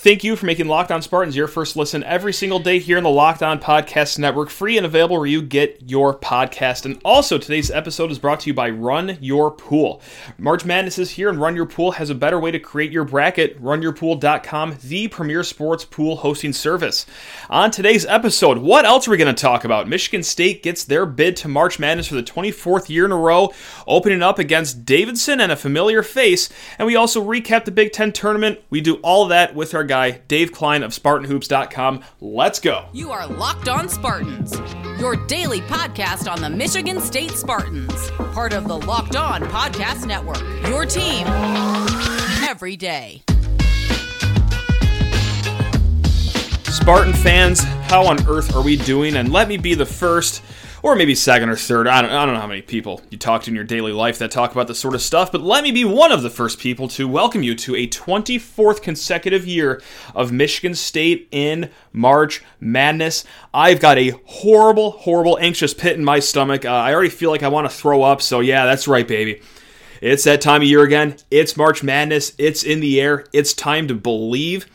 Thank you for making Locked On Spartans your first listen every single day here in the Locked On Podcast Network, free and available where you get your podcast. And also, today's episode is brought to you by Run Your Pool. March Madness is here, and Run Your Pool has a better way to create your bracket. RunYourPool.com, the premier sports pool hosting service. On today's episode, what else are we going to talk about? Michigan State gets their bid to March Madness for the 24th year in a row, opening up against Davidson and a familiar face. And we also recap the Big Ten tournament. We do all that with our guy, Dave Klein of SpartanHoops.com. Let's go. You are Locked On Spartans, your daily podcast on the Michigan State Spartans, part of the Locked On Podcast Network. Your team every day. Spartan fans, how on earth are we doing? And let me be the first or maybe second or third. I don't, I don't know how many people you talk to in your daily life that talk about this sort of stuff, but let me be one of the first people to welcome you to a 24th consecutive year of Michigan State in March Madness. I've got a horrible, horrible, anxious pit in my stomach. Uh, I already feel like I want to throw up, so yeah, that's right, baby. It's that time of year again. It's March Madness. It's in the air. It's time to believe.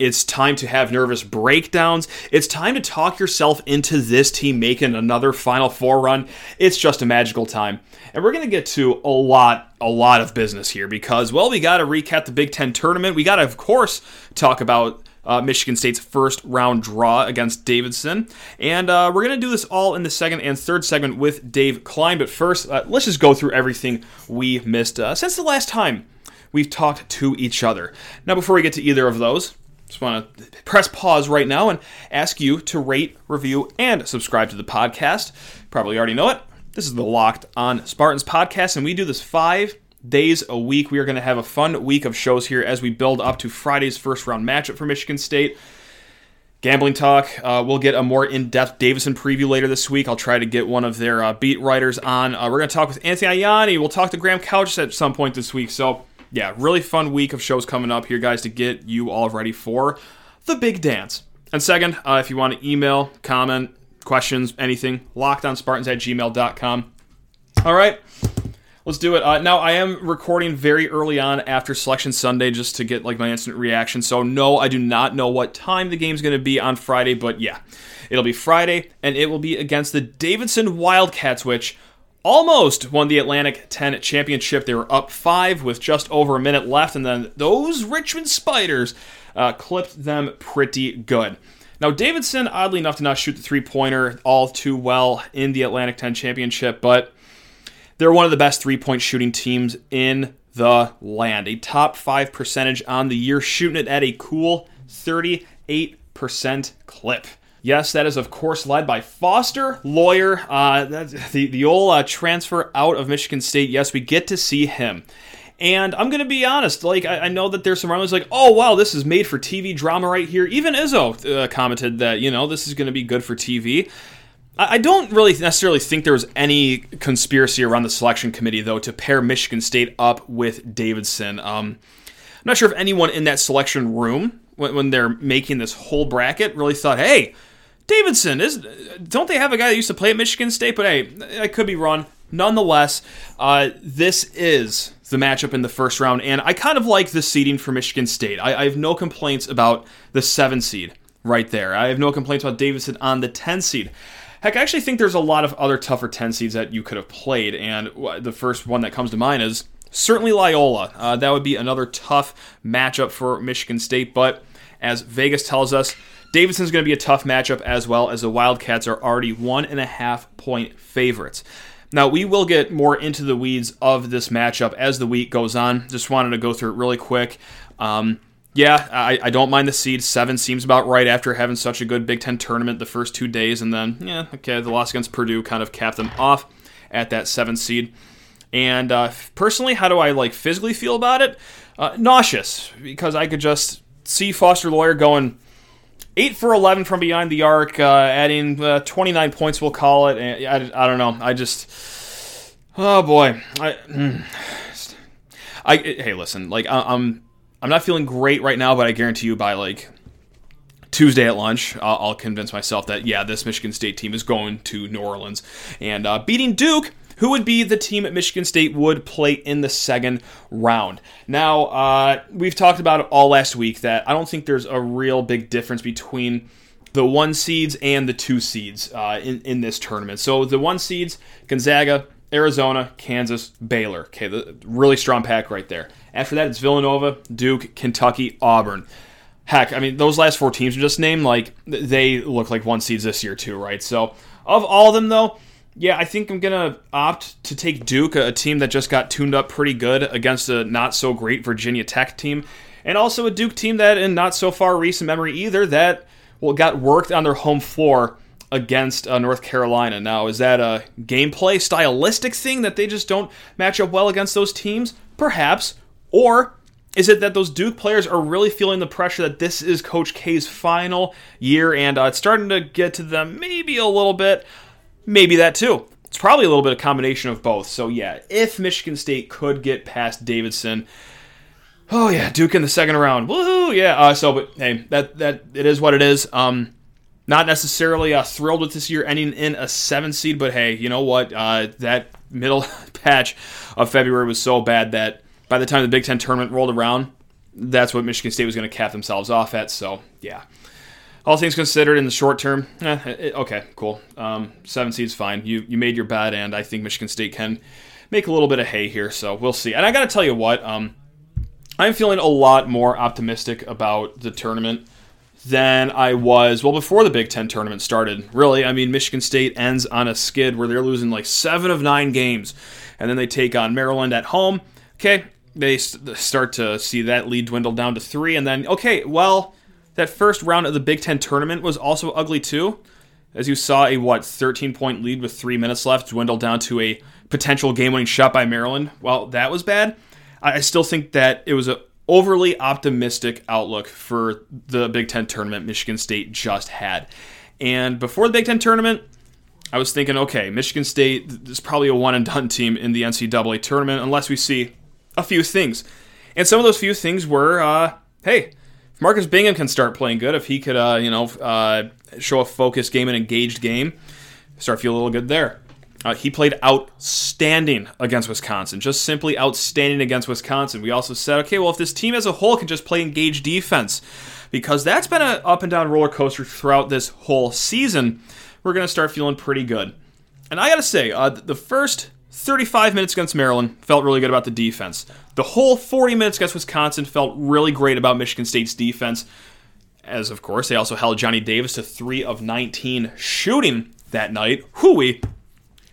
It's time to have nervous breakdowns. It's time to talk yourself into this team making another Final Four run. It's just a magical time. And we're going to get to a lot, a lot of business here because, well, we got to recap the Big Ten tournament. We got to, of course, talk about uh, Michigan State's first round draw against Davidson. And uh, we're going to do this all in the second and third segment with Dave Klein. But first, uh, let's just go through everything we missed uh, since the last time we've talked to each other. Now, before we get to either of those, just want to press pause right now and ask you to rate, review, and subscribe to the podcast. Probably already know it. This is the Locked on Spartans podcast, and we do this five days a week. We are going to have a fun week of shows here as we build up to Friday's first round matchup for Michigan State. Gambling talk. Uh, we'll get a more in depth Davidson preview later this week. I'll try to get one of their uh, beat writers on. Uh, we're going to talk with Anthony Ianni. We'll talk to Graham Couch at some point this week. So, yeah, really fun week of shows coming up here, guys, to get you all ready for the big dance. And second, uh, if you want to email, comment, questions, anything, lockedonspartans at gmail.com. All right, let's do it. Uh, now, I am recording very early on after Selection Sunday just to get like my instant reaction. So, no, I do not know what time the game's going to be on Friday, but yeah, it'll be Friday, and it will be against the Davidson Wildcats, which almost won the Atlantic 10 championship. They were up five with just over a minute left, and then those Richmond Spiders uh, clipped them pretty good. Now, Davidson, oddly enough, did not shoot the three pointer all too well in the Atlantic 10 championship, but they're one of the best three point shooting teams in the land. A top five percentage on the year, shooting it at a cool 38% clip. Yes, that is of course led by Foster Loyer, uh, the the old uh, transfer out of Michigan State. Yes, we get to see him. And I'm gonna be honest, like I, I know that there's some rumors like, oh wow, this is made for TV drama right here. Even Izzo uh, commented that you know this is gonna be good for TV. I, I don't really necessarily think there was any conspiracy around the selection committee though to pair Michigan State up with Davidson. Um, I'm not sure if anyone in that selection room when, when they're making this whole bracket really thought, hey. Davidson is don't they have a guy that used to play at Michigan State? But hey, I could be wrong. Nonetheless, uh, this is the matchup in the first round, and I kind of like the seeding for Michigan State. I, I have no complaints about the seven seed right there. I have no complaints about Davidson on the ten seed. Heck, I actually think there's a lot of other tougher ten seeds that you could have played, and the first one that comes to mind is certainly Loyola. Uh, that would be another tough matchup for Michigan State, but as Vegas tells us, Davidson's going to be a tough matchup as well as the Wildcats are already one and a half point favorites. Now, we will get more into the weeds of this matchup as the week goes on. Just wanted to go through it really quick. Um, yeah, I, I, don't mind the seed. Seven seems about right after having such a good Big Ten tournament the first two days. And then, yeah, okay, the loss against Purdue kind of capped them off at that seven seed. And uh, personally, how do I like physically feel about it? Uh, nauseous, because I could just see Foster Loyer going 8 for 11 from behind the arc, uh, adding uh, 29 points, we'll call it. I, I, don't know. I just. Oh, boy. I. Mm, I hey, listen. Like, I, I'm. I'm not feeling great right now, but I guarantee you by like Tuesday at lunch, I'll, I'll, convince myself that yeah, this Michigan State team is going to New Orleans and uh, beating Duke who would be the team at Michigan State would play in the second round. Now, uh, we've talked about it all last week that I don't think there's a real big difference between the one seeds and the two seeds uh, in, in this tournament. So the one seeds, Gonzaga, Arizona, Kansas, Baylor. Okay, the really strong pack right there. After that, it's Villanova, Duke, Kentucky, Auburn. Heck, I mean, those last four teams are just named, like, they look like one seeds this year, too, right? So, of all of them, though, yeah, I think I'm to opt to take Duke, a team that just got tuned up pretty good against a not so great Virginia Tech team. And also a Duke team that, in not so far recent memory either, that well got worked on their home floor against uh, North Carolina. Now, is that a gameplay stylistic thing that they just don't match up well against those teams? Perhaps. Or is it that those Duke players are really feeling the pressure that this is Coach K's final year and uh, it's starting to get to them maybe a little bit? Maybe that too. It's probably a little bit of a combination of both. So, yeah, if Michigan State could get past Davidson, Oh yeah, Duke in the second round. Woohoo! Yeah. Uh, so, but hey, that that it is what it is. Um, not necessarily uh, thrilled with this year ending in a seven seed, but hey, you know what? Uh, that middle patch of February was so bad that by the time the Big Ten tournament rolled around, that's what Michigan State was going to cap themselves off at. So yeah, all things considered, in the short term, eh, it, okay, cool. Um, seven seeds fine. You you made your bet, and I think Michigan State can make a little bit of hay here. So we'll see. And I got to tell you what. Um, I'm feeling a lot more optimistic about the tournament than I was, well, before the Big Ten tournament started. Really, I mean, Michigan State ends on a skid where they're losing like seven of nine games, and then they take on Maryland at home. Okay, they start to see that lead dwindle down to three, and then, okay, well, that first round of the Big Ten tournament was also ugly too. As you saw, a what 13 point lead with three minutes left dwindle down to a potential game winning shot by Maryland. Well, that was bad. I still think that it was an overly optimistic outlook for the Big Ten tournament Michigan State just had. And before the Big Ten tournament, I was thinking, okay, Michigan State is probably a one and done team in the NCAA tournament unless we see a few things. And some of those few things were, uh, hey, Marcus Bingham can start playing good, if he could, uh, you know, uh, show a focused game, an engaged game, start feel a little good there. Uh, he played outstanding against Wisconsin, just simply outstanding against Wisconsin. We also said, okay, well, if this team as a whole can just play engaged defense, because that's been an up and down roller coaster throughout this whole season, we're going to start feeling pretty good. And I got to say, uh, the first 35 minutes against Maryland felt really good about the defense. The whole 40 minutes against Wisconsin felt really great about Michigan State's defense. As of course, they also held Johnny Davis to 3 of 19 shooting that night. Hooey!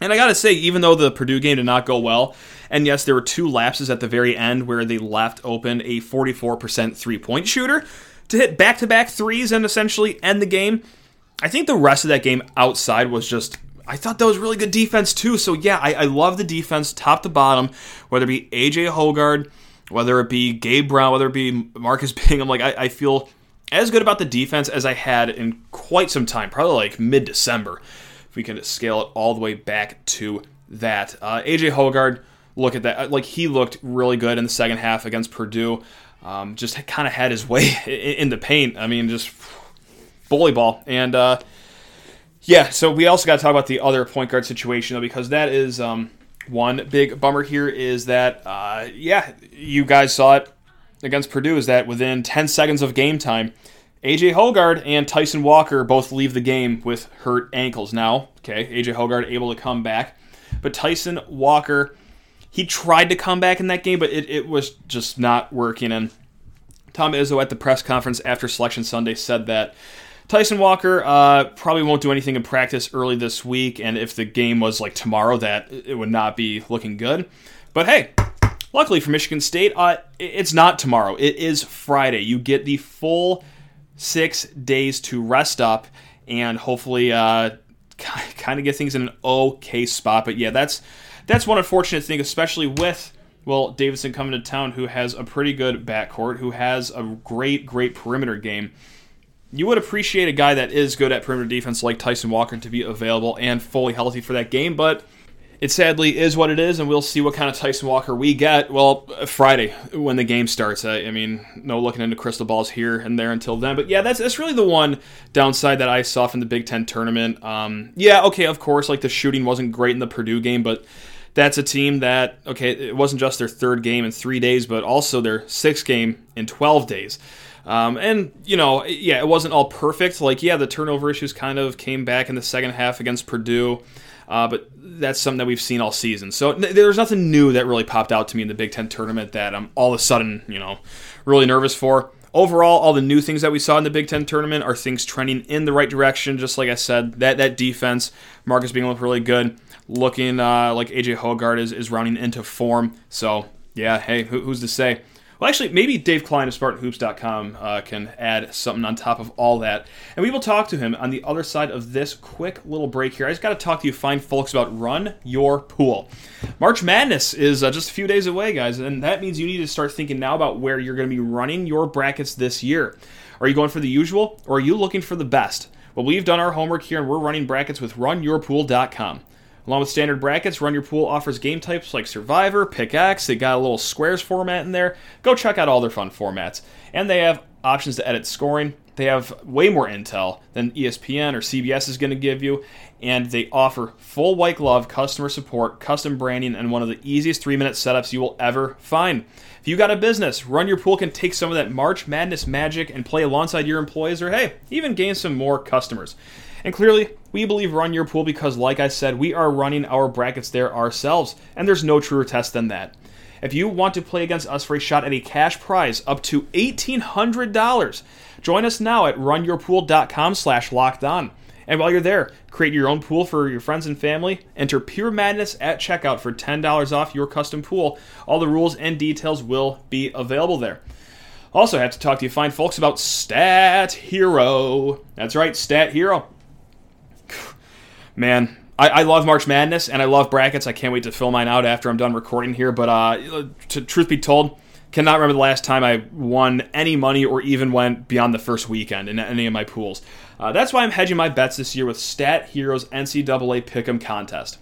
And I got to say, even though the Purdue game did not go well, and yes, there were two lapses at the very end where they left open a 44% three point shooter to hit back to back threes and essentially end the game. I think the rest of that game outside was just. I thought that was really good defense too. So yeah, I, I love the defense top to bottom, whether it be AJ Hoggard, whether it be Gabe Brown, whether it be Marcus Bingham. Like I, I feel as good about the defense as I had in quite some time, probably like mid December if we can scale it all the way back to that. Uh, AJ Hoggard, look at that. Uh, like he looked really good in the second half against Purdue. Um, just kind of had his way in the paint. I mean, just bully ball. And uh, yeah, so we also got to talk about the other point guard situation though, because that is um, one big bummer here. Is that uh, yeah, you guys saw it against Purdue. Is that within 10 seconds of game time, AJ Hoggard and Tyson Walker both leave the game with hurt ankles. Now, okay, AJ Hoggard able to come back, but Tyson Walker, he tried to come back in that game, but it, it was just not working. And Tom Izzo at the press conference after Selection Sunday said that Tyson Walker uh, probably won't do anything in practice early this week, and if the game was like tomorrow, that it would not be looking good. But hey, luckily for Michigan State, uh, it's not tomorrow. It is Friday. You get the full six days to rest up and hopefully uh, kind of get things in an okay spot. But yeah, that's that's one unfortunate thing, especially with well Davidson coming to town, who has a pretty good backcourt, who has a great great perimeter game. You would appreciate a guy that is good at perimeter defense like Tyson Walker to be available and fully healthy for that game, but it sadly is what it is, and we'll see what kind of Tyson Walker we get. Well, Friday when the game starts. I, I, mean, no looking into crystal balls here and there until then. But yeah, that's that's really the one downside that I saw from the Big Ten tournament. Um, yeah, okay, of course, like the shooting wasn't great in the Purdue game, but that's a team that okay, it wasn't just their third game in three days, but also their sixth game in 12 days. Um, and you know, yeah, it wasn't all perfect. Like, yeah, the turnover issues kind of came back in the second half against Purdue. Uh, but that's something that we've seen all season. So there's nothing new that really popped out to me in the Big Ten tournament that I'm all of a sudden, you know, really nervous for. Overall, all the new things that we saw in the Big Ten tournament are things trending in the right direction. Just like I said, that that defense, Marcus being look really good, looking uh, like AJ Hoggard is, is rounding into form. So yeah, hey, who, who's to say? Well, actually, maybe Dave Klein of SpartanHoops.com uh, can add something on top of all that. And we will talk to him on the other side of this quick little break here. I just got to talk to you fine folks about Run Your Pool. March Madness is uh, just a few days away, guys, and that means you need to start thinking now about where you're going to be running your brackets this year. Are you going for the usual, or are you looking for the best? Well, we've done our homework here, and we're running brackets with RunYourPool.com. Along with standard brackets, Run Your Pool offers game types like Survivor, Pickaxe. They got a little squares format in there. Go check out all their fun formats. And they have options to edit scoring. They have way more intel than ESPN or CBS is going to give you. And they offer full white glove customer support, custom branding, and one of the easiest three minute setups you will ever find. If you got a business, Run Your Pool can take some of that March Madness magic and play alongside your employees, or hey, even gain some more customers. And clearly, we believe Run Your Pool because, like I said, we are running our brackets there ourselves, and there's no truer test than that. If you want to play against us for a shot at a cash prize up to $1,800, join us now at runyourpool.com slash locked on. And while you're there, create your own pool for your friends and family. Enter Pure Madness at checkout for $10 off your custom pool. All the rules and details will be available there. Also, I have to talk to you fine folks about Stat Hero. That's right, Stat Hero man, I, I, love March Madness and I love brackets. I can't wait to fill mine out after I'm done recording here. But uh, to, truth be told, cannot remember the last time I won any money or even went beyond the first weekend in any of my pools. Uh, that's why I'm hedging my bets this year with Stat Heroes NCAA Pick'em contest.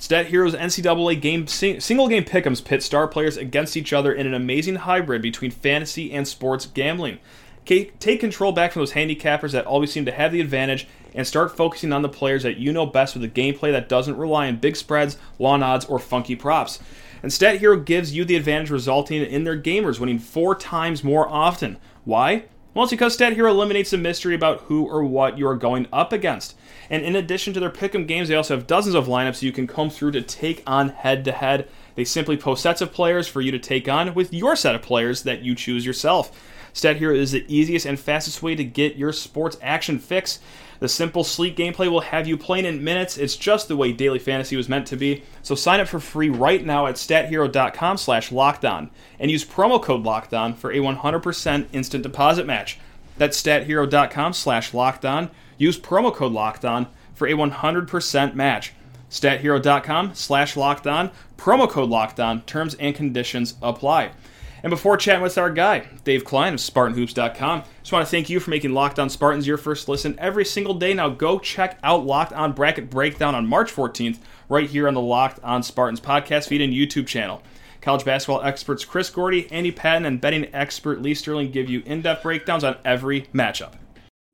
Stat Heroes NCAA game single game pick'ems pit star players against each other in an amazing hybrid between fantasy and sports gambling. Take control back from those handicappers that always seem to have the advantage and start focusing on the players that you know best with a gameplay that doesn't rely on big spreads, long odds, or funky props. And Stat Hero gives you the advantage, resulting in their gamers winning four times more often. Why? Well, it's because Stat Hero eliminates the mystery about who or what you are going up against. And in addition to their pick'em games, they also have dozens of lineups you can comb through to take on head to head. They simply post sets of players for you to take on with your set of players that you choose yourself. Stat Hero is the easiest and fastest way to get your sports action fix. The simple, sleek gameplay will have you playing in minutes. It's just the way daily fantasy was meant to be. So sign up for free right now at stathero.com slash lockdown and use promo code lockdown for a 100% instant deposit match. That's stathero.com slash lockdown. Use promo code lockdown for a 100% match. stathero.com slash lockdown. Promo code lockdown. Terms and conditions apply. And before chatting with our guy, Dave Klein of SpartanHoops.com, just want to thank you for making Locked On Spartans your first listen every single day. Now go check out Locked On Bracket Breakdown on March 14th, right here on the Locked On Spartans podcast feed and YouTube channel. College basketball experts Chris Gordy, Andy Patton, and betting expert Lee Sterling give you in depth breakdowns on every matchup.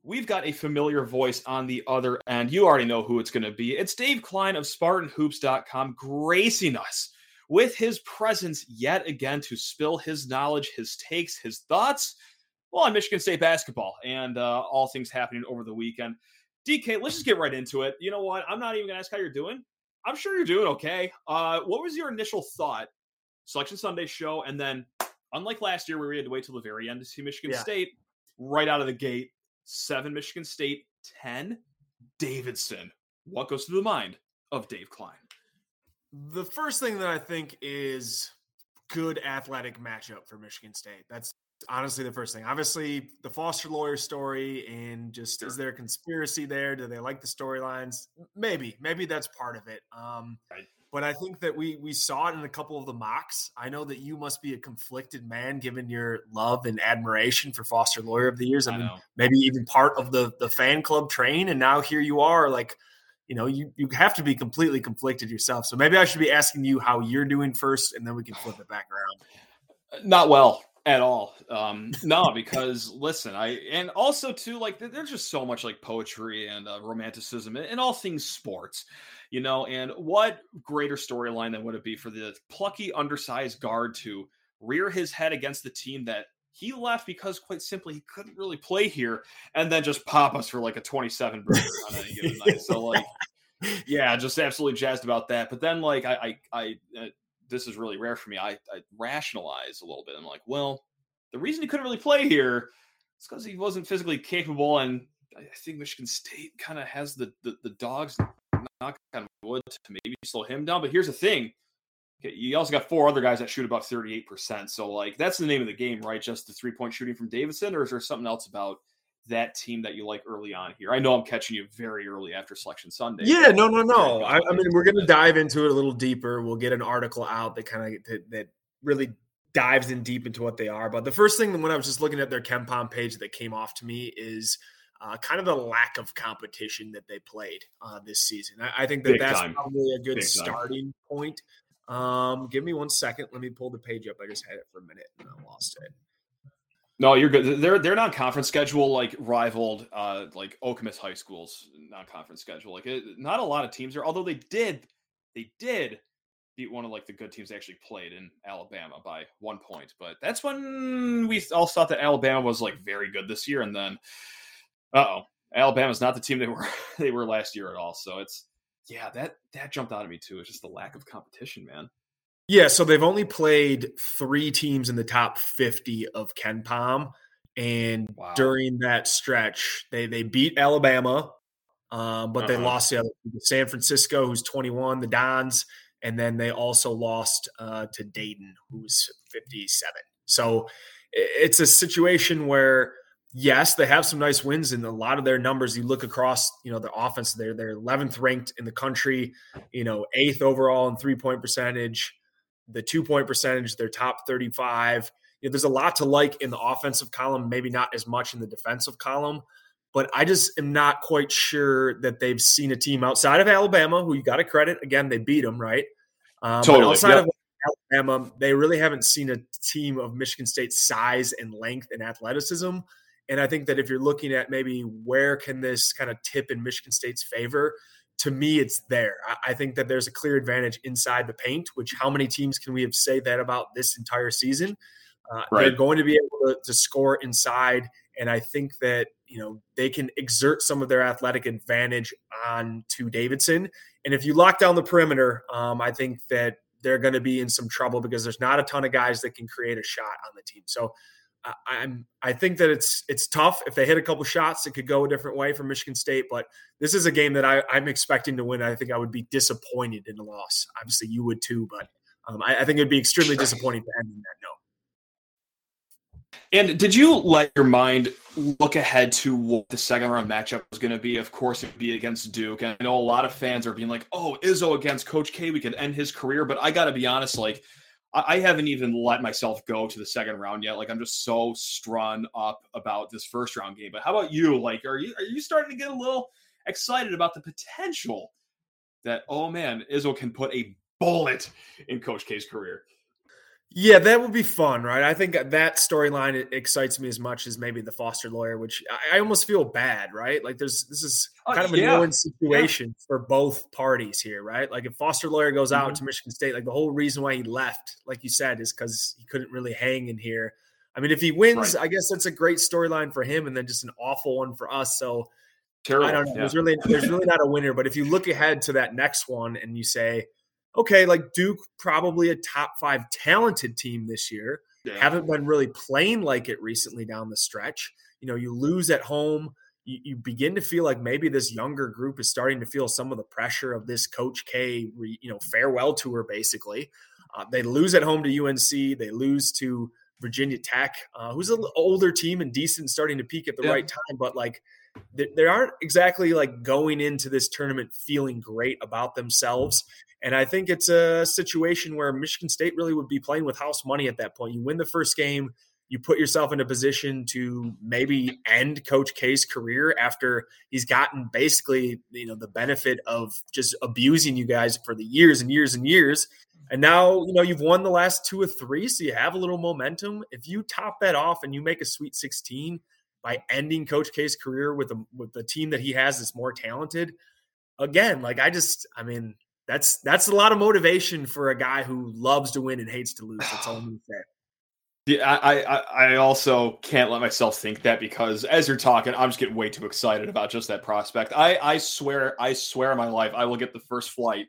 We've got a familiar voice on the other end. You already know who it's going to be. It's Dave Klein of SpartanHoops.com gracing us with his presence yet again to spill his knowledge, his takes, his thoughts, well, on Michigan State basketball and uh, all things happening over the weekend. DK, let's just get right into it. You know what? I'm not even going to ask how you're doing. I'm sure you're doing okay. Uh, what was your initial thought? Selection Sunday show, and then, unlike last year where we had to wait till the very end to see Michigan yeah. State, right out of the gate, seven Michigan State, 10 Davidson. What goes through the mind of Dave Klein? The first thing that I think is good athletic matchup for Michigan State. That's honestly the first thing. Obviously, the Foster Loyer story and just sure. is there a conspiracy there? Do they like the storylines? Maybe, maybe that's part of it. Um, right. But I think that we we saw it in a couple of the mocks. I know that you must be a conflicted man given your love and admiration for Foster Loyer of the years. I, I mean, know. maybe even part of the the fan club train, and now here you are, like you know, you, you have to be completely conflicted yourself. So maybe I should be asking you how you're doing first, and then we can flip it back around. Not well. at all. Um, no, because listen, I and also too like there's just so much like poetry and uh, romanticism and all things sports, you know. And what greater storyline than would it be for the plucky, undersized guard to rear his head against the team that he left because quite simply he couldn't really play here, and then just pop us for like a 27 burger on any given night. So like, yeah, just absolutely jazzed about that. But then like I I, I uh, this is really rare for me. I, I rationalize a little bit. I'm like, well, the reason he couldn't really play here is because he wasn't physically capable, and I think Michigan State kind of has the, the the dogs knock on wood to maybe slow him down. But here's the thing. Okay, you also got four other guys that shoot about 38%. So, like, that's the name of the game, right? Just the three point shooting from Davidson, or is there something else about that team that you like early on here? I know I'm catching you very early after Selection Sunday. Yeah, no, no, no. I, I, mean, we're going to dive into it a little deeper. We'll get an article out that kind of that, that, really dives in deep into what they are. But the first thing when I was just looking at their KenPom page that came off to me is uh, kind of the lack of competition that they played uh, this season. I, I think that Big that's time. probably a good Big starting time. point. Um, give me one second. Let me pull the page up. I just had it for a minute and I lost it. No, you're good. They're they're non-conference schedule like rivaled uh like Okemos High School's non-conference schedule. Like it, not a lot of teams are. Although they did, they did beat one of like the good teams they actually played in Alabama by one point. But that's when we all thought that Alabama was like very good this year, and then, oh, Alabama's not the team they were they were last year at all. So it's yeah, that that jumped out at me too. It's just the lack of competition, man. Yeah, so they've only played three teams in the top 50 of KenPom. And wow. during that stretch, they they beat Alabama, um, but uh-huh. they lost the other San Francisco, who's 21, the Dons, and then they also lost uh, to Dayton, who's 57. So it's a situation where yes, they have some nice wins in a lot of their numbers. You look across, you know, the offense, they're they're 11th ranked in the country, you know, eighth overall in three point percentage, the two point percentage, they're top 35. You know, there's a lot to like in the offensive column, maybe not as much in the defensive column. But I just am not quite sure that they've seen a team outside of Alabama, who you got to credit. Again, they beat them, right? Um, totally. outside yep. of Alabama, they really haven't seen a team of Michigan State size and length and athleticism and I think that if you're looking at maybe where can this kind of tip in Michigan State's favor, to me, it's there. I think that there's a clear advantage inside the paint, which how many teams can we have say that about this entire season? Uh, right. They're going to be able to, to, score inside, and I think that you know they can exert some of their athletic advantage on to Davidson. And if you lock down the perimeter, um, I think that they're going to be in some trouble because there's not a ton of guys that can create a shot on the team. So I'm I think that it's it's tough. If they hit a couple shots, it could go a different way for Michigan State. But this is a game that I, I'm expecting to win. I think I would be disappointed in the loss. Obviously, you would too, but um, I, I, think it'd be extremely disappointing to end in that note. And did you let your mind look ahead to what the second round matchup was going to be? Of course, it'd be against Duke. And I know a lot of fans are being like, "Oh, Izzo against Coach K, we could end his career." But I got to be honest, like I haven't even let myself go to the second round yet. Like I'm just so strung up about this first round game. But how about you? Like, are you are you starting to get a little excited about the potential that oh man, Izzo can put a bullet in Coach K's career? Yeah, that would be fun, right? I think that storyline excites me as much as maybe the Foster Loyer, which I almost feel bad, right? Like there's this is oh, kind of a yeah. situation yeah. for both parties here, right? Like if Foster Loyer goes mm-hmm. out to Michigan State, like the whole reason why he left, like you said, is because he couldn't really hang in here. I mean, if he wins, right. I guess that's a great storyline for him, and then just an awful one for us. So Terrible. I don't know. Yeah. There's really there's really not a winner. But if you look ahead to that next one and you say, okay, like Duke, probably a top five talented team this year. Yeah. Haven't been really playing like it recently down the stretch. You know, you lose at home. You, you, begin to feel like maybe this younger group is starting to feel some of the pressure of this Coach K, you know, farewell tour. Basically, uh, they lose at home to UNC. They lose to Virginia Tech, uh, who's an older team and decent, starting to peak at the yeah. right time. But like, they, they aren't exactly like going into this tournament feeling great about themselves. And I think it's a situation where Michigan State really would be playing with house money at that point. You win the first game, you put yourself in a position to maybe end Coach K's career after he's gotten basically, you know, the benefit of just abusing you guys for the years and years and years. And now, you know, you've won the last two or three, so you have a little momentum. If you top that off and you make a Sweet 16 by ending Coach K's career with a with the team that he has that's more talented, again, like I just, I mean, that's that's a lot of motivation for a guy who loves to win and hates to lose. That's all I'm gonna say. Yeah, I, I I also can't let myself think that because as you're talking, I'm just getting way too excited about just that prospect. I I swear I swear on my life I will get the first flight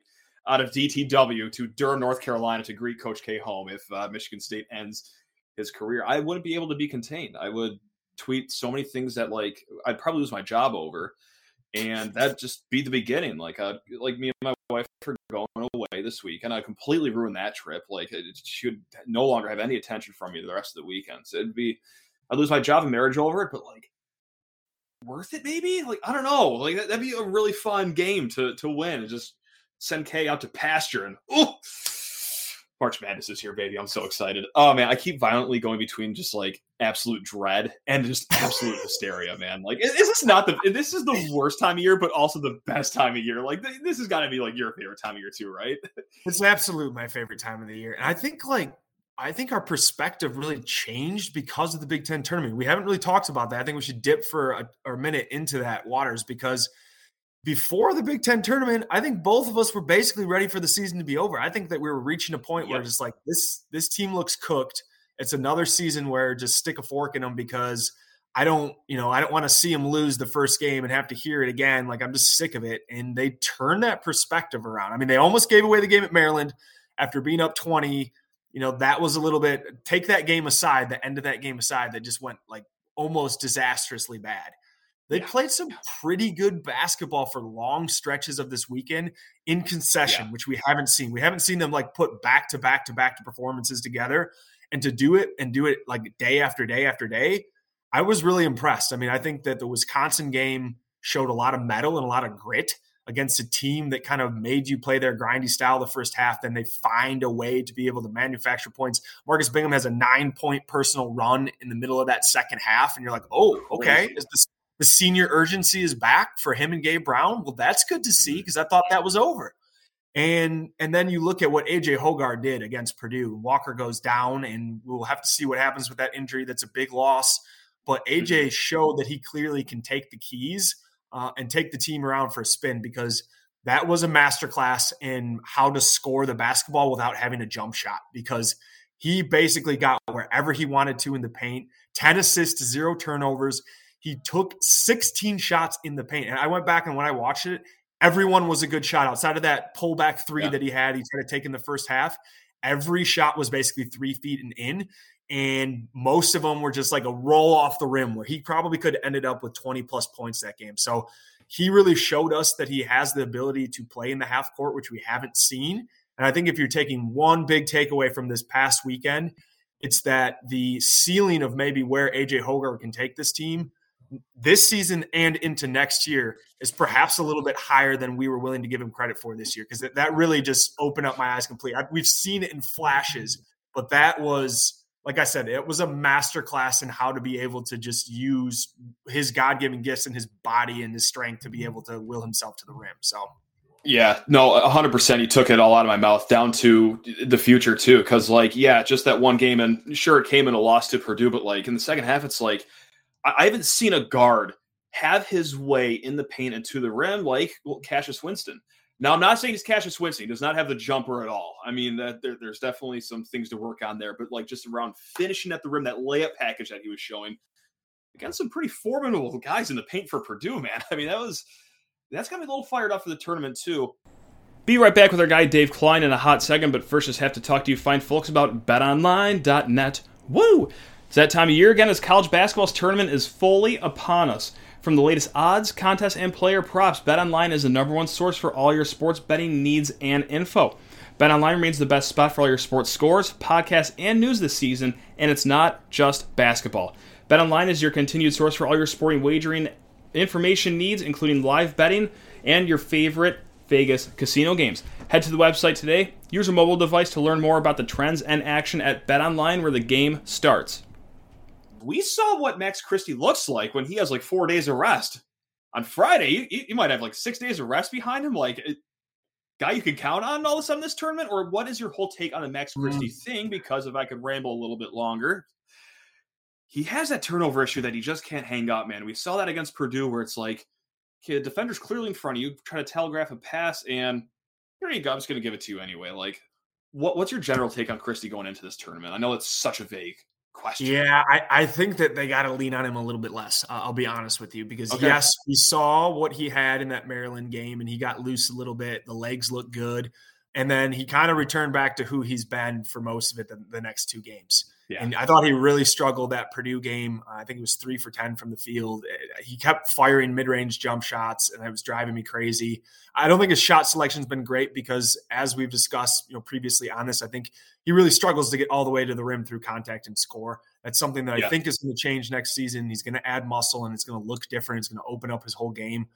out of DTW to Durham, North Carolina, to greet Coach K home if uh, Michigan State ends his career. I wouldn't be able to be contained. I would tweet so many things that like I'd probably lose my job over, and that just be the beginning. Like uh, like me and my wife are going away this week, and I completely ruined that trip. Like it should no longer have any attention from me the rest of the weekend. So it'd be I'd lose my job and marriage over it, but like worth it maybe like i don't know like that'd be a really fun game to to win and just send K out to pasture and oh March Madness is here, baby. I'm so excited. Oh man, I keep violently going between just like absolute dread and just absolute hysteria, man. Like, is, this not the this is the worst time of year, but also the best time of year? Like, this has got to be like your favorite time of year too, right? It's absolute my favorite time of the year, and I think like I think our perspective really changed because of the Big Ten tournament. We haven't really talked about that. I think we should dip for a, a minute into that waters because before the Big Ten tournament, I think both of us were basically ready for the season to be over. I think that we were reaching a point yep. where just like this this team looks cooked. It's another season where just stick a fork in them because I don't, you know, I don't want to see them lose the first game and have to hear it again. Like I'm just sick of it. And they turn that perspective around. I mean, they almost gave away the game at Maryland after being up 20. You know, that was a little bit take that game aside, the end of that game aside, that just went like almost disastrously bad. They yeah. played some pretty good basketball for long stretches of this weekend in concession, yeah. which we haven't seen. We haven't seen them like put back to back to back to performances together and to do it and do it like day after day after day. I was really impressed. I mean, I think that the Wisconsin game showed a lot of metal and a lot of grit against a team that kind of made you play their grindy style the first half. Then they find a way to be able to manufacture points. Marcus Bingham has a nine point personal run in the middle of that second half. And you're like, oh, okay. Is this the senior urgency is back for him and Gabe Brown. Well, that's good to see because mm-hmm. I thought that was over. And and then you look at what AJ Hoggard did against Purdue. Walker goes down, and we'll have to see what happens with that injury. That's a big loss. But AJ mm-hmm. showed that he clearly can take the keys uh, and take the team around for a spin because that was a masterclass in how to score the basketball without having a jump shot. Because he basically got wherever he wanted to in the paint. Ten assists, zero turnovers. He took 16 shots in the paint. And I went back and when I watched it, everyone was a good shot outside of that pullback three yeah. that he had. He tried to take in the first half. Every shot was basically three feet and in. And most of them were just like a roll off the rim where he probably could have ended up with 20 plus points that game. So he really showed us that he has the ability to play in the half court, which we haven't seen. And I think if you're taking one big takeaway from this past weekend, it's that the ceiling of maybe where AJ Hoggard can take this team this season and into next year is perhaps a little bit higher than we were willing to give him credit for this year because that really just opened up my eyes completely. We've seen it in flashes, but that was like I said, it was a masterclass in how to be able to just use his God given gifts and his body and his strength to be able to will himself to the rim. So. Yeah, no, 100%. You took it all out of my mouth down to the future, too. Cause, like, yeah, just that one game, and sure, it came in a loss to Purdue, but like in the second half, it's like, I haven't seen a guard have his way in the paint and to the rim like Cassius Winston. Now, I'm not saying he's Cassius Winston. He does not have the jumper at all. I mean, that there, there's definitely some things to work on there, but like just around finishing at the rim, that layup package that he was showing against some pretty formidable guys in the paint for Purdue, man. I mean, that was that's got me a little fired up for the tournament too. Be right back with our guy Dave Klein in a hot second, but first, just have to talk to you fine folks about BetOnline.net. Woo! It's that time of year again as college basketball's tournament is fully upon us. From the latest odds, contests, and player props, BetOnline is the number one source for all your sports betting needs and info. BetOnline remains the best spot for all your sports scores, podcasts, and news this season, and it's not just basketball. BetOnline is your continued source for all your sporting wagering information needs, including live betting and your favorite Vegas casino games. Head to the website today. Use a mobile device to learn more about the trends and action at BetOnline, where the game starts we saw what Max Christie looks like when he has like four days of rest. On Friday, you, you might have like six days of rest behind him. Like, it, guy you can count on all of a sudden this tournament? Or what is your whole take on the Max Christie mm. thing? Because if I could ramble a little bit longer, he has that turnover issue that he just can't hang up, man. We saw that against Purdue where it's like, okay, the defender's clearly in front of you, try to telegraph a pass, and here you go. I'm just going to give it to you anyway. Like, what, what's your general take on Christie going into this tournament? I know it's such a vague question. Yeah, I, I think that they got to lean on him a little bit less. Uh, I'll be honest with you because okay. yes, we saw what he had in that Maryland game, and he got loose a little bit. The legs look good, and then he kind of returned back to who he's been for most of it the, the next two games. Yeah. And I thought he really struggled that Purdue game. I think it was three for 10 from the field. Eh, he kept firing mid range jump shots, and it was driving me crazy. I don't think his shot selection's been great because, as we've discussed you know, previously on this, I think he really struggles to get all the way to the rim through contact and score. That's something that yeah. I think is going to change next season. He's going to add muscle and it's going to look different. It's going to open up his whole game.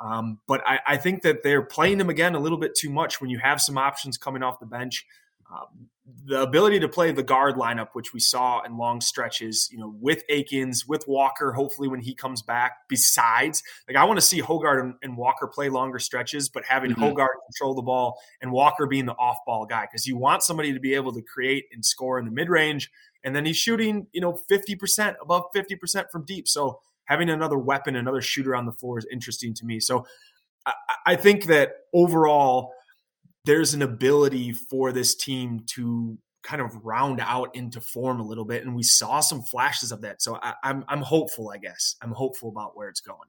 Um, but I, I, think that they're playing him again a little bit too much when you have some options coming off the bench. Um, the ability to play the guard lineup, which we saw in long stretches, you know, with Akins, with Walker, hopefully when he comes back. Besides, like I want to see Hoggard and, and, Walker play longer stretches, but having mm-hmm. Hoggard control the ball and Walker being the off ball guy, because you want somebody to be able to create and score in the mid range. And then he's shooting, you know, 50%, above 50% from deep. So having another weapon, another shooter on the floor is interesting to me. So I, I think that overall, there's an ability for this team to kind of round out into form a little bit, and we saw some flashes of that. So I, I'm I'm hopeful. I guess I'm hopeful about where it's going.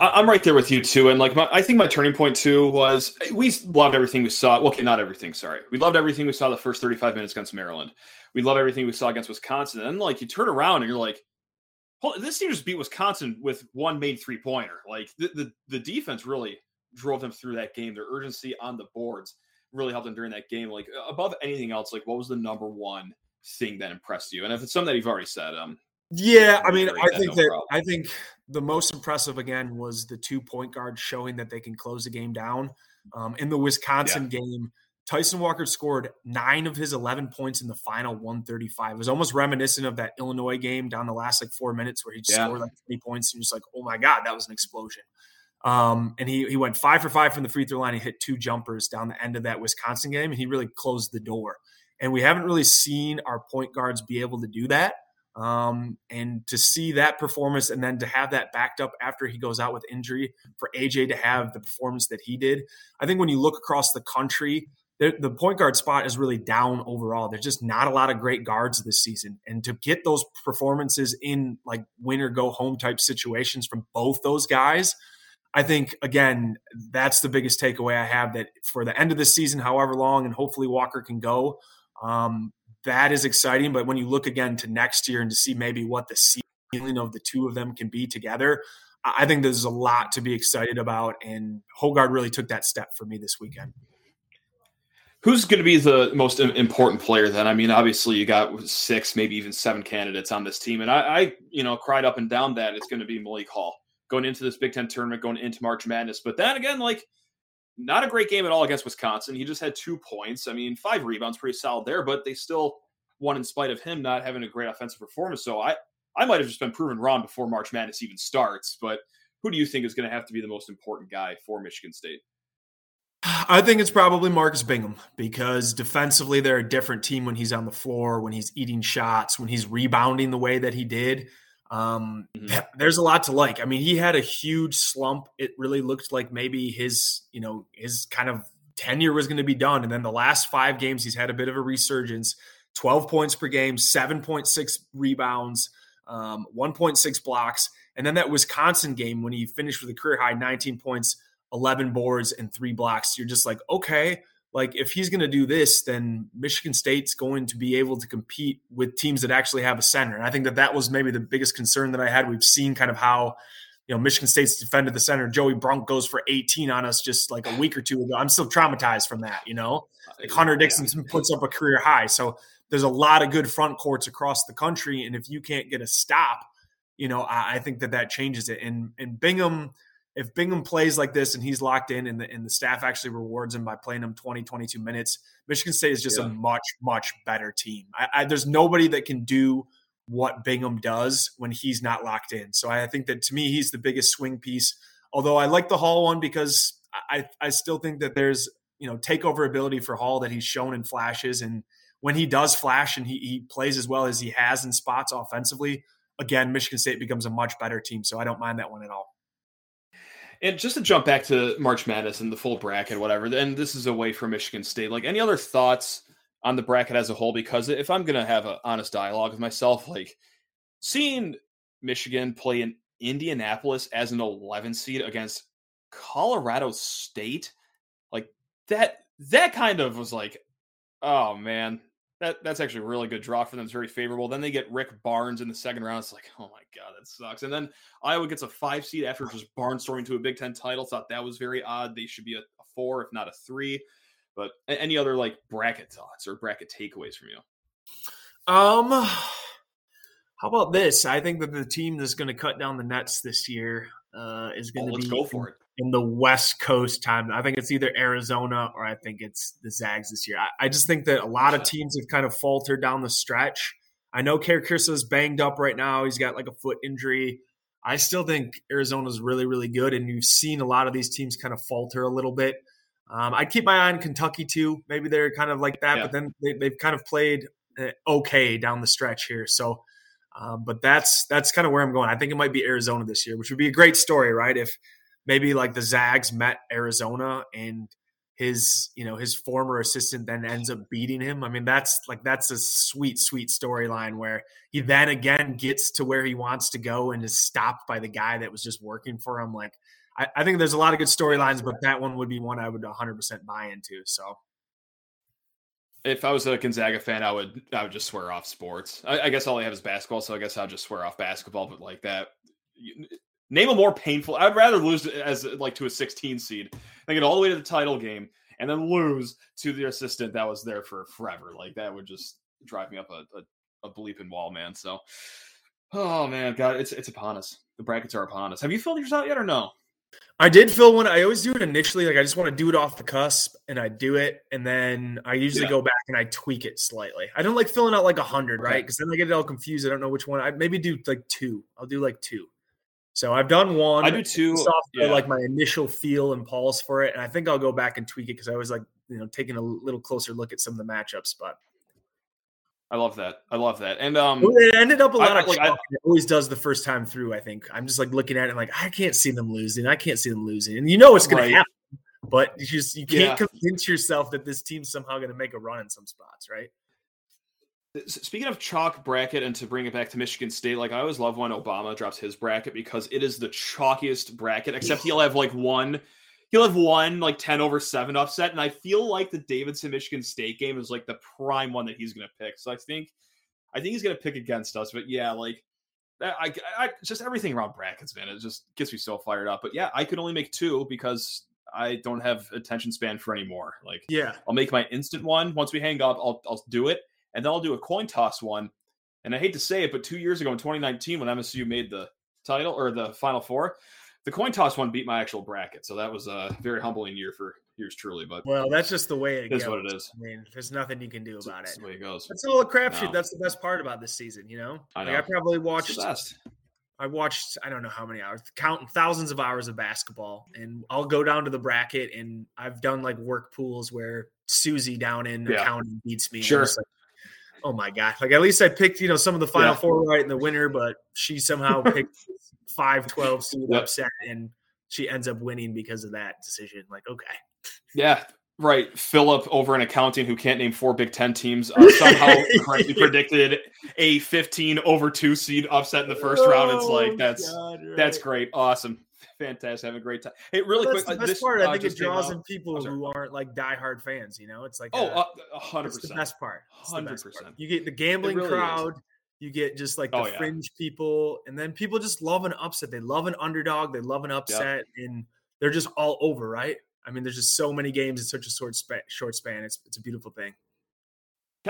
I'm right there with you too, and like my, I think my turning point too was we loved everything we saw. Okay, not everything. Sorry, we loved everything we saw the first 35 minutes against Maryland. We love everything we saw against Wisconsin, and then like you turn around and you're like, this team just beat Wisconsin with one made three pointer. Like the, the the defense really drove them through that game. Their urgency on the boards really helped them during that game. Like above anything else, like what was the number one thing that impressed you? And if it's something that you've already said, um, yeah, I mean, I think that problem. I think the most impressive again was the two point guards showing that they can close the game down. Um, in the Wisconsin yeah. game, Tyson Walker scored nine of his 11 points in the final 135. It was almost reminiscent of that Illinois game down the last like four minutes where he yeah. scored like 20 points and just like, oh my God, that was an explosion. Um, and he he went five for five from the free throw line. He hit two jumpers down the end of that Wisconsin game, and he really closed the door. And we haven't really seen our point guards be able to do that. Um, and to see that performance and then to have that backed up after he goes out with injury for AJ to have the performance that he did, I think when you look across the country, the point guard spot is really down overall. There's just not a lot of great guards this season. And to get those performances in like win or go home type situations from both those guys, I think again that's the biggest takeaway I have that for the end of the season, however long, and hopefully Walker can go. Um, that is exciting. But when you look again to next year and to see maybe what the ceiling of the two of them can be together, I think there's a lot to be excited about. And Hoggard really took that step for me this weekend. Who's going to be the most important player then? I mean, obviously you got six, maybe even seven candidates on this team, and I, I you know, cried up and down that it's going to be Malik Hall going into this Big Ten tournament, going into March Madness. But then again, like not a great game at all against Wisconsin. He just had two points. I mean, five rebounds, pretty solid there, but they still won in spite of him not having a great offensive performance. So I, I might have just been proven wrong before March Madness even starts. But who do you think is going to have to be the most important guy for Michigan State? I think it's probably Marcus Bingham because defensively they're a different team when he's on the floor, when he's eating shots, when he's rebounding the way that he did. Um, mm-hmm. There's a lot to like. I mean, he had a huge slump. It really looked like maybe his, you know, his kind of tenure was going to be done. And then the last five games, he's had a bit of a resurgence 12 points per game, 7.6 rebounds, um, 1.6 blocks. And then that Wisconsin game when he finished with a career high 19 points, 11 boards, and three blocks. You're just like, okay, like if he's going to do this, then Michigan State's going to be able to compete with teams that actually have a center. And I think that that was maybe the biggest concern that I had. We've seen kind of how you know Michigan State's defended the center. Joey Brunk goes for 18 on us just like a week or two ago. I'm still traumatized from that. You know, like Hunter Dickinson puts up a career high. So there's a lot of good front courts across the country, and if you can't get a stop, you know, I, I think that that changes it. And and Bingham if Bingham plays like this and he's locked in and the, and the staff actually rewards him by playing him 20, 22 minutes, Michigan State is just yeah. a much, much better team. I, I, there's nobody that can do what Bingham does when he's not locked in. So I think that to me, he's the biggest swing piece. Although I like the Hall one because I I still think that there's you know takeover ability for Hall that he's shown in flashes, and when he does flash and he, he plays as well as he has in spots offensively, again, Michigan State becomes a much better team. So I don't mind that one at all. And just to jump back to March Madness and the full bracket, whatever, and this is away from Michigan State. Like any other thoughts on the bracket as a whole? Because if I'm gonna have an honest dialogue with myself, like seeing Michigan play in Indianapolis as an 11 seed against Colorado State, like that, that kind of was like, oh man, that that's actually a really good draw for them. It's very favorable. Then they get Rick Barnes in the second round. It's like, oh my god, that sucks. And then Iowa gets a five seed after just barnstorming to a Big Ten title. Thought that was very odd. They should be a, a four, if not a three. But any other like bracket thoughts or bracket takeaways from you? Um, how about this? I think that the team that's going to cut down the nets this year uh, is going to oh, be go for it in the West Coast time. I think it's either Arizona or I think it's the Zags this year. I, I just think that a lot of teams have kind of faltered down the stretch. I know Kerr is banged up right now. He's got like a foot injury. I still think Arizona's really, really good, and you've seen a lot of these teams kind of falter a little bit. Um, I'd keep my eye on Kentucky too. Maybe they're kind of like that, yeah. but then they, have kind of played uh, okay down the stretch here. So, um, but that's that's kind of where I'm going. I think it might be Arizona this year, which would be a great story, right? If maybe like the Zags met Arizona and his you know his former assistant then ends up beating him. I mean that's like that's a sweet sweet storyline where he then again gets to where he wants to go and is stopped by the guy that was just working for him. Like I, I think there's a lot of good storylines, but that one would be one I would 100% buy into. So. If I was a Gonzaga fan, I would I would just swear off sports. I, I guess all I have is basketball, so I guess I'll just swear off basketball. But like that, Name a more painful. I'd rather lose as like to a 16 seed than get all the way to the title game and then lose to the assistant that was there for forever. Like that would just drive me up a, a, a bleeping wall, man. So, oh man, God, it's it's upon us. The brackets are upon us. Have you filled yours out yet or no? I did fill one. I always do it initially. Like I just want to do it off the cusp, and I do it, and then I usually yeah. go back and I tweak it slightly. I don't like filling out like a hundred, right? Because then I get it all confused. I don't know which one. I maybe do like two. I'll do like two. So I've done one. I do too. Yeah. Like my initial feel and pulse for it, and I think I'll go back and tweak it because I was like, you know, taking a little closer look at some of the matchups. But I love that. I love that. And um, it ended up a lot I, of like I, it always does the first time through. I think I'm just like looking at it, like I can't see them losing. I can't see them losing, and you know it's going right. to happen. But you just you can't yeah. convince yourself that this team's somehow going to make a run in some spots, right? Speaking of chalk bracket, and to bring it back to Michigan State, like I always love when Obama drops his bracket because it is the chalkiest bracket. Except he'll have like one, he'll have one like ten over seven upset, and I feel like the Davidson Michigan State game is like the prime one that he's going to pick. So I think, I think he's going to pick against us. But yeah, like I, I, just everything around brackets, man, it just gets me so fired up. But yeah, I could only make two because I don't have attention span for any more. Like, yeah, I'll make my instant one once we hang up. I'll I'll do it and then I'll do a coin toss one. And I hate to say it, but two years ago in 2019, when MSU made the title or the Final Four, the coin toss one beat my actual bracket. So that was a very humbling year for yours truly. But well, that's just the way it is goes. what it is. I mean, there's nothing you can do about that's it. the way it goes. That's all a crapshoot. No. That's the best part about this season. You know, I, know. Like I probably watched. I watched I don't know how many hours, counting thousands of hours of basketball, and I'll go down to the bracket, and I've done like work pools where Susie down in yeah. accounting beats me. Sure. Like, oh my god! Like at least I picked you know some of the final yeah. four right in the winner, but she somehow picked five twelve seed yep. upset, and she ends up winning because of that decision. Like okay, yeah. Right, Philip over in accounting, who can't name four Big Ten teams, uh, somehow correctly predicted a 15 over two seed upset in the first oh, round. It's like that's God, right. that's great, awesome fantastic. Have a great time. Hey, really well, quick. the uh, best this, part. I uh, think it draws in people oh, who aren't like diehard fans. You know, it's like oh, uh, hundred percent. The best part. Hundred percent. You get the gambling really crowd. Is. You get just like the oh, yeah. fringe people, and then people just love an upset. They love an underdog. They love an upset, yep. and they're just all over, right? I mean, there's just so many games in such a short span. Short span. It's it's a beautiful thing.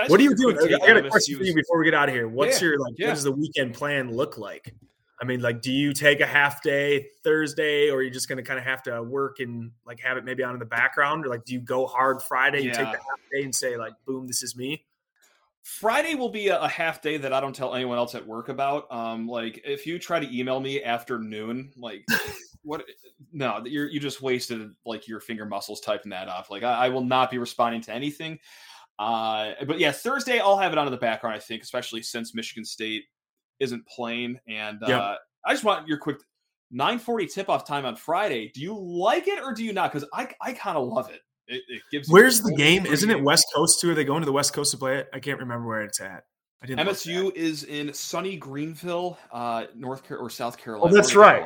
What are you doing? I got a question for you before we get out of here. What's yeah, your like? Yeah. What does the weekend plan look like? I mean, like, do you take a half day Thursday, or are you just going to kind of have to work and like have it maybe on in the background, or like, do you go hard Friday? You take the half day and say like, boom, this is me. Friday will be a, half day that I don't tell anyone else at work about. Um, like if you try to email me after noon, like what? No, you're you just wasted like your finger muscles typing that off. Like I, I will not be responding to anything. Uh, but yeah, Thursday I'll have it on in the background. I think, especially since Michigan State isn't playing, and uh. I just want your quick 9:40 tip off time on Friday. Do you like it or do you not? Because I I kind of love it. It, it gives. Where's the game? Isn't it West Coast too? Are they going to the West Coast to play it? I can't remember where it's at. MSU is in sunny Greenville, uh, North Car- or South Carolina. Oh, that's right.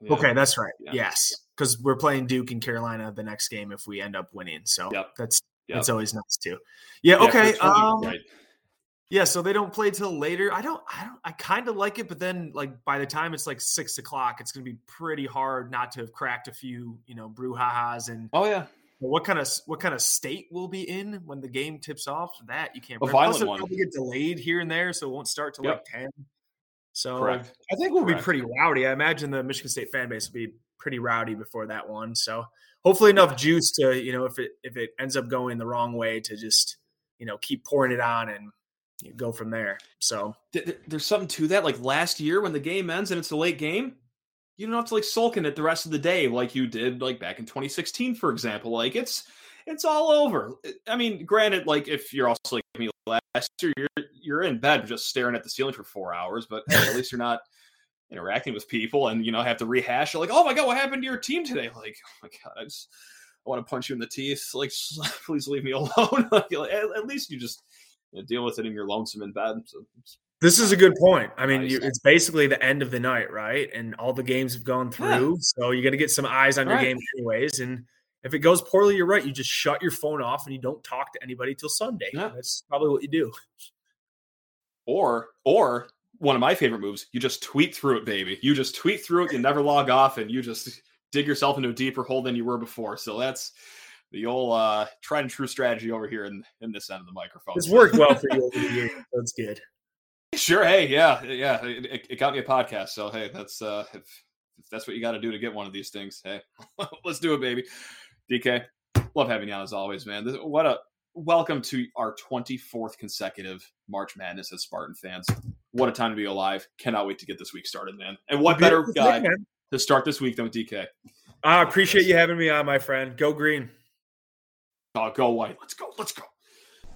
Yeah. Okay, that's right. Yeah. Yes, because we're playing Duke and Carolina the next game if we end up winning. So yep. that's yep. that's always nice too. Yeah. Okay. Um, right. Yeah, so they don't play till later. I don't. I don't. I kind of like it, but then like by the time it's like six o'clock, it's going to be pretty hard not to have cracked a few, you know, brouhahas and. Oh yeah. What kind of what kind of state we'll be in when the game tips off? That you can't. A violent one. Probably get delayed here and there, so it won't start till yep. like ten. So Correct. I think we'll Correct. be pretty rowdy. I imagine the Michigan State fan base will be pretty rowdy before that one. So hopefully enough juice to you know if it if it ends up going the wrong way to just you know keep pouring it on and you go from there. So there's something to that. Like last year when the game ends and it's a late game, you don't have to like sulk in it the rest of the day like you did like back in 2016, for example. Like it's it's all over. I mean, granted, like if you're also like me last year, you're you're in bed just staring at the ceiling for four hours, but hey, at least you're not interacting with people and you know have to rehash it. like, oh my god, what happened to your team today? Like, oh my god, I just I want to punch you in the teeth. Like, please leave me alone. like, at, at least you just you know, deal with it in your lonesome in bed. So this is a good point. I mean, nice. you, it's basically the end of the night, right? And all the games have gone through, yeah. so you got to get some eyes on your right. game, anyways. And if it goes poorly, you're right. You just shut your phone off and you don't talk to anybody till Sunday. Yeah. That's probably what you do. Or, or one of my favorite moves, you just tweet through it, baby. You just tweet through it. You never log off, and you just dig yourself into a deeper hole than you were before. So that's the old uh, tried and true strategy over here in in this end of the microphone. It's worked well for you over the years. That's good. Sure. Hey, yeah, yeah. It, it, got me a podcast. So hey, that's uh, if, if that's what you got to do to get one of these things, hey, let's do it, baby. DK, love having you on as always, man. This, what a welcome to our 24th consecutive March Madness as Spartan fans. What a time to be alive. Cannot wait to get this week started, man. And what better guy to start this week than with DK? I appreciate you having me on, my friend. Go green. Go away. Let's go. Let's go.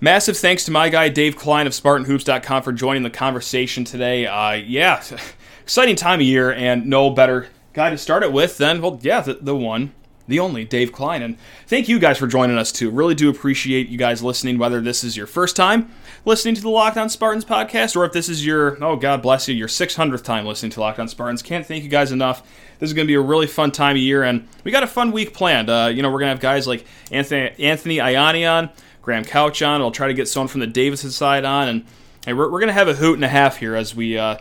Massive thanks to my guy Dave Klein of SpartanHoops.com for joining the conversation today. Uh, yeah, exciting time of year, and no better guy to start it with than well, yeah, the, the one, the only Dave Klein. And thank you guys for joining us too. Really do appreciate you guys listening. Whether this is your first time listening to the Locked On Spartans podcast, or if this is your oh God bless you, your 600th time listening to Locked On Spartans, can't thank you guys enough. This is going to be a really fun time of year, and we got a fun week planned. Uh, you know, we're going to have guys like Anthony Anthony. Graham Couch on. I'll try to get someone from the Davidson side on, and hey, we're, we're going to have a hoot and a half here as we uh,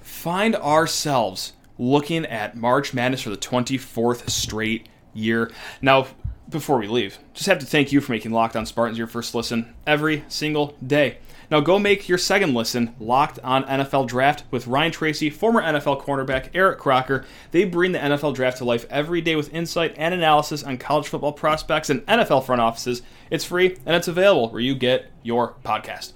find ourselves looking at March Madness for the 24th straight year. Now, before we leave, just have to thank you for making Locked On Spartans your first listen every single day. Now go make your second listen locked on NFL Draft with Ryan Tracy, former NFL cornerback Eric Crocker. They bring the NFL Draft to life every day with insight and analysis on college football prospects and NFL front offices. It's free and it's available where you get your podcast.